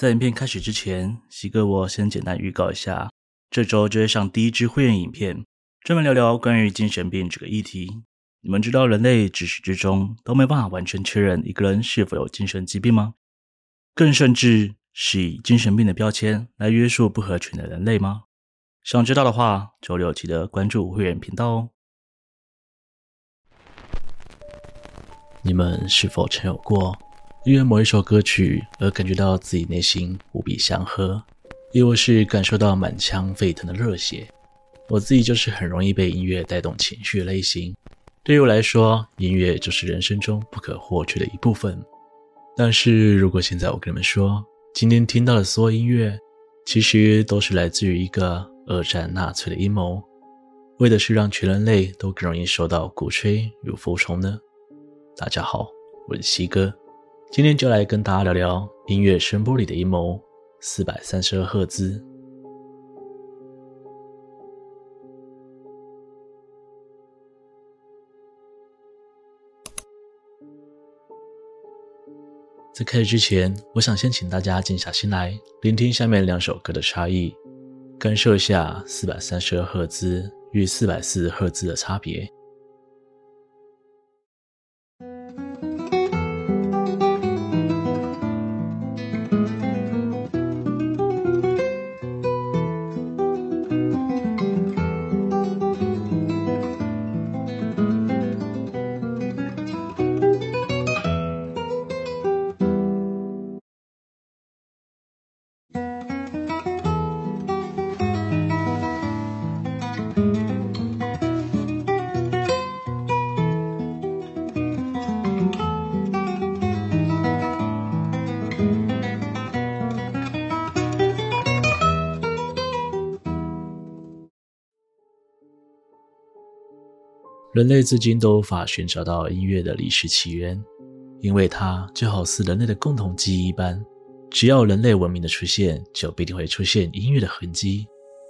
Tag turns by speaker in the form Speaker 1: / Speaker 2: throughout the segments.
Speaker 1: 在影片开始之前，西哥我先简单预告一下，这周就会上第一支会员影片，专门聊聊关于精神病这个议题。你们知道人类至始至终都没办法完全确认一个人是否有精神疾病吗？更甚至是以精神病的标签来约束不合群的人类吗？想知道的话，周六记得关注会员频道哦。你们是否曾有过因为某一首歌曲而感觉到自己内心无比祥和，亦或是感受到满腔沸腾的热血？我自己就是很容易被音乐带动情绪类型。对于我来说，音乐就是人生中不可或缺的一部分。但是如果现在我跟你们说，今天听到的所有音乐，其实都是来自于一个二战纳粹的阴谋，为的是让全人类都更容易受到鼓吹与服从呢？大家好，我是西哥，今天就来跟大家聊聊音乐声波里的阴谋——四百三十二赫兹。在开始之前，我想先请大家静下心来，聆听下面两首歌的差异，感受一下四百三十二赫兹与四百四十赫兹的差别。人类至今都无法寻找到音乐的历史起源，因为它就好似人类的共同记忆一般，只要人类文明的出现，就必定会出现音乐的痕迹，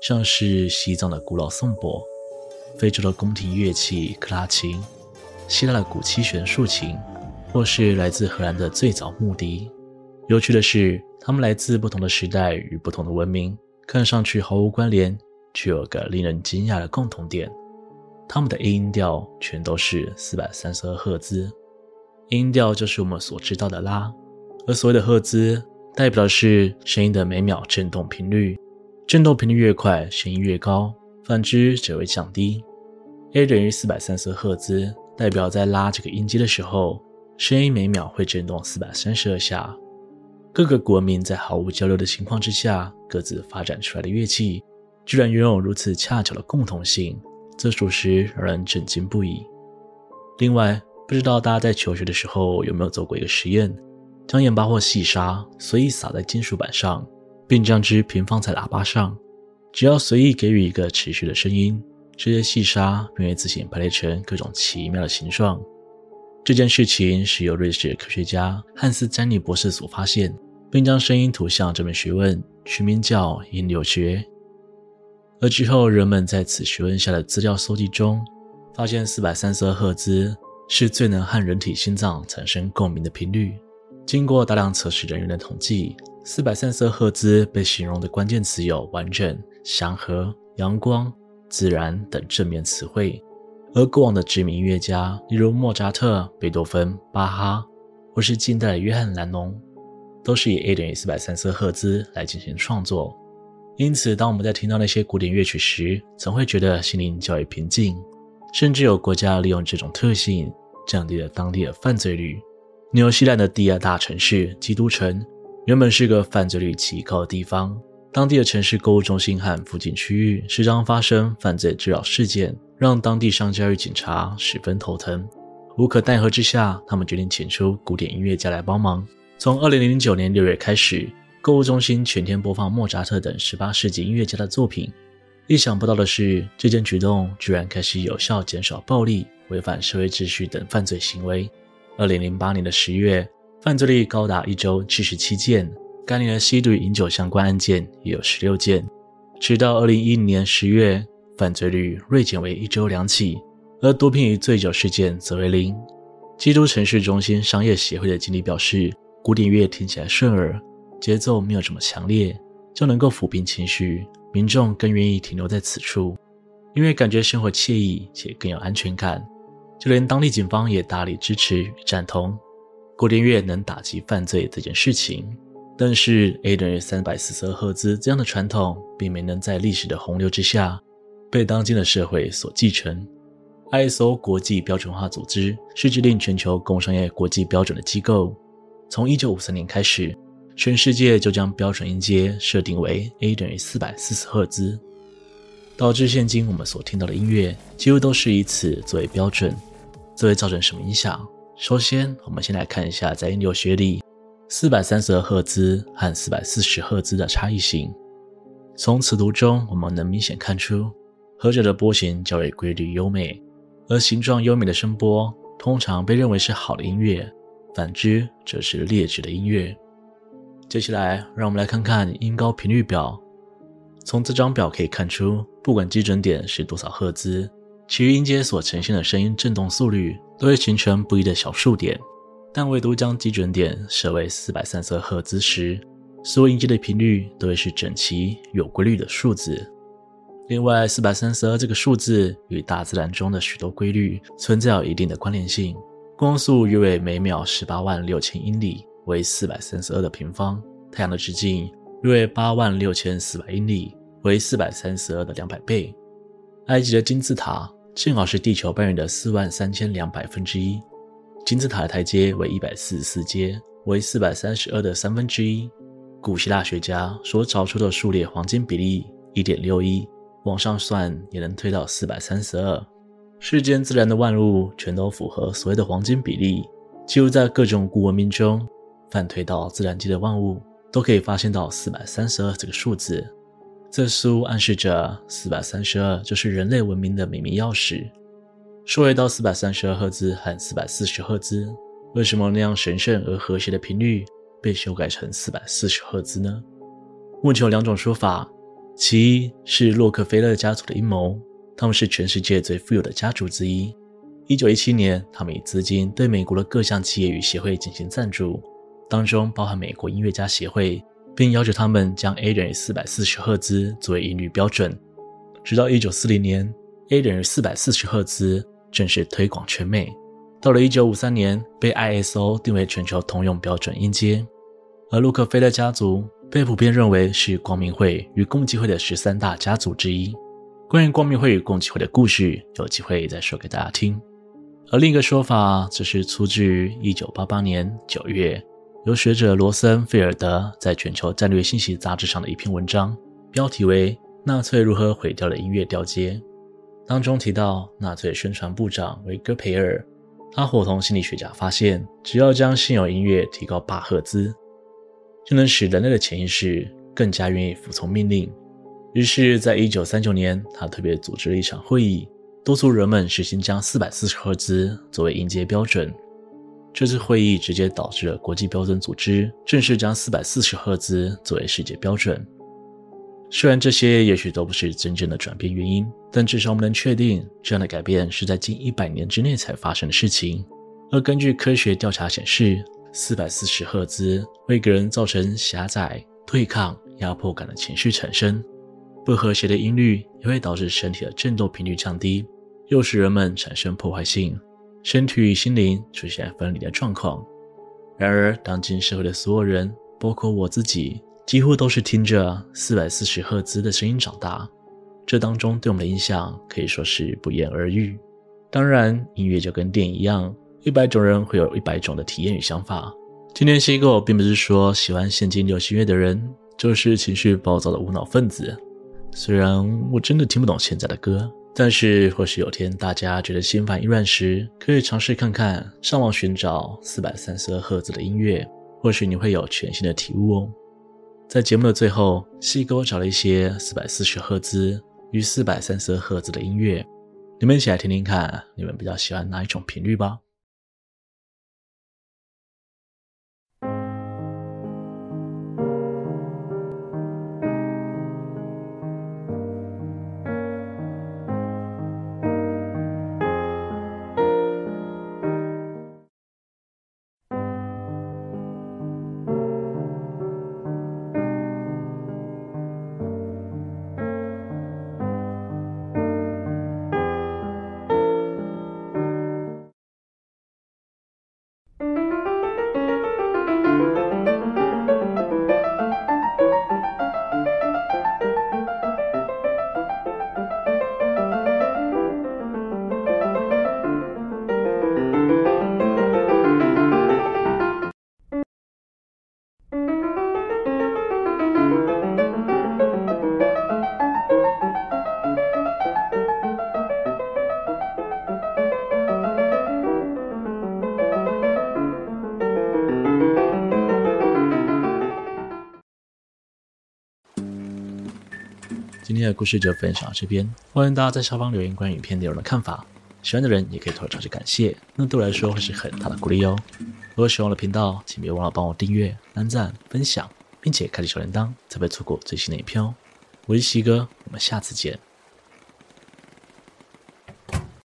Speaker 1: 像是西藏的古老颂钵、非洲的宫廷乐器克拉琴、希腊的古七弦竖琴，或是来自荷兰的最早木笛。有趣的是，它们来自不同的时代与不同的文明，看上去毫无关联，却有个令人惊讶的共同点。它们的音调全都是四百三十二赫兹，音调就是我们所知道的拉，而所谓的赫兹代表的是声音的每秒振动频率，振动频率越快，声音越高；反之则会降低。A 等于四百三十赫兹，代表在拉这个音阶的时候，声音每秒会振动四百三十二下。各个国民在毫无交流的情况之下，各自发展出来的乐器，居然拥有如此恰巧的共同性。这属实让人震惊不已。另外，不知道大家在求学的时候有没有做过一个实验：将盐巴或细沙随意撒在金属板上，并将之平放在喇叭上。只要随意给予一个持续的声音，这些细沙便会自行排列成各种奇妙的形状。这件事情是由瑞士科学家汉斯·詹尼博士所发现，并将声音图像这门学问取名叫音流学。而之后，人们在此询问下的资料搜集中，发现四百三十二赫兹是最能和人体心脏产生共鸣的频率。经过大量测试人员的统计，四百三十二赫兹被形容的关键词有完整、祥和、阳光、自然等正面词汇。而过往的知名音乐家，例如莫扎特、贝多芬、巴哈，或是近代的约翰·兰农，都是以 A 等于四百三十二赫兹来进行创作。因此，当我们在听到那些古典乐曲时，总会觉得心灵较为平静。甚至有国家利用这种特性，降低了当地的犯罪率。纽西兰的第二大城市基督城，原本是个犯罪率极高的地方。当地的城市购物中心和附近区域时常发生犯罪滋扰事件，让当地商家与警察十分头疼。无可奈何之下，他们决定请出古典音乐家来帮忙。从二零零九年六月开始。购物中心全天播放莫扎特等十八世纪音乐家的作品。意想不到的是，这件举动居然开始有效减少暴力、违反社会秩序等犯罪行为。二零零八年的十月，犯罪率高达一周七十七件；该年的吸毒饮酒相关案件也有十六件。直到二零一零年十月，犯罪率锐减为一周两起，而毒品与醉酒事件则为零。基督城市中心商业协会的经理表示：“古典乐听起来顺耳。”节奏没有这么强烈，就能够抚平情绪，民众更愿意停留在此处，因为感觉生活惬意且更有安全感。就连当地警方也大力支持与赞同古典乐能打击犯罪这件事情。但是 A 等于三百四十二赫兹这样的传统，并没能在历史的洪流之下被当今的社会所继承。ISO 国际标准化组织是制定全球工商业国际标准的机构。从一九五三年开始，全世界就将标准音阶设定为 A 等于四百四十赫兹，导致现今我们所听到的音乐几乎都是以此作为标准。这会造成什么影响？首先，我们先来看一下在音流学里，四百三十赫兹和四百四十赫兹的差异性。从此图中，我们能明显看出，后者的波形较为规律优美。而形状优美的声波通常被认为是好的音乐，反之则是劣质的音乐。接下来，让我们来看看音高频率表。从这张表可以看出，不管基准点是多少赫兹，其余音阶所呈现的声音振动速率都会形成不一的小数点。但唯独将基准点设为四百三十二赫兹时，所有音阶的频率都会是整齐有规律的数字。另外，四百三十二这个数字与大自然中的许多规律存在有一定的关联性。光速约为每秒十八万六千英里，为四百三十二的平方；太阳的直径约为八万六千四百英里，为四百三十二的两百倍。埃及的金字塔正好是地球半圆的四万三千两百分之一，金字塔的台阶为一百四十四阶，为四百三十二的三分之一。古希腊学家所找出的数列黄金比例一点六一。往上算也能推到四百三十二。世间自然的万物全都符合所谓的黄金比例，记录在各种古文明中，反推到自然界的万物都可以发现到四百三十二这个数字。这似乎暗示着四百三十二就是人类文明的秘密钥匙。说回到四百三十二赫兹和四百四十赫兹，为什么那样神圣而和谐的频率被修改成四百四十赫兹呢？目前有两种说法。其一是洛克菲勒家族的阴谋，他们是全世界最富有的家族之一。一九一七年，他们以资金对美国的各项企业与协会进行赞助，当中包含美国音乐家协会，并要求他们将 A 等于四百四十赫兹作为音律标准。直到一九四零年，A 等于四百四十赫兹正式推广全美。到了一九五三年，被 ISO 定为全球通用标准音阶，而洛克菲勒家族。被普遍认为是光明会与共济会的十三大家族之一。关于光明会与共济会的故事，有机会再说给大家听。而另一个说法，则是出自于一九八八年九月，由学者罗森菲尔德在全球战略信息杂志上的一篇文章，标题为《纳粹如何毁掉了音乐调阶》。当中提到，纳粹宣传部长维戈培尔，他伙同心理学家发现，只要将现有音乐提高八赫兹。就能使人类的潜意识更加愿意服从命令。于是，在一九三九年，他特别组织了一场会议，督促人们实行将四百四十赫兹作为音阶标准。这次会议直接导致了国际标准组织正式将四百四十赫兹作为世界标准。虽然这些也许都不是真正的转变原因，但至少我们能确定，这样的改变是在近一百年之内才发生的事情。而根据科学调查显示，四百四十赫兹会给人造成狭窄、对抗、压迫感的情绪产生；不和谐的音律也会导致身体的振动频率降低，诱使人们产生破坏性，身体与心灵出现分离的状况。然而，当今社会的所有人，包括我自己，几乎都是听着四百四十赫兹的声音长大，这当中对我们的影响可以说是不言而喻。当然，音乐就跟电影一样。一百种人会有一百种的体验与想法。今天西狗并不是说喜欢现今流行乐的人就是情绪暴躁的无脑分子。虽然我真的听不懂现在的歌，但是或许有天大家觉得心烦意乱时，可以尝试看看上网寻找四百三十二赫兹的音乐，或许你会有全新的体悟哦。在节目的最后，西哥找了一些四百四十赫兹与四百三十二赫兹的音乐，你们一起来听听看，你们比较喜欢哪一种频率吧。今天的故事就分享到这边，欢迎大家在下方留言关于影片内容的看法。喜欢的人也可以投个超级感谢，那对我来说会是很大的鼓励哦。如果喜欢我的频道，请别忘了帮我订阅、按赞、分享，并且开启小铃铛，才不会错过最新的影片哦。我是西哥，我们下次见。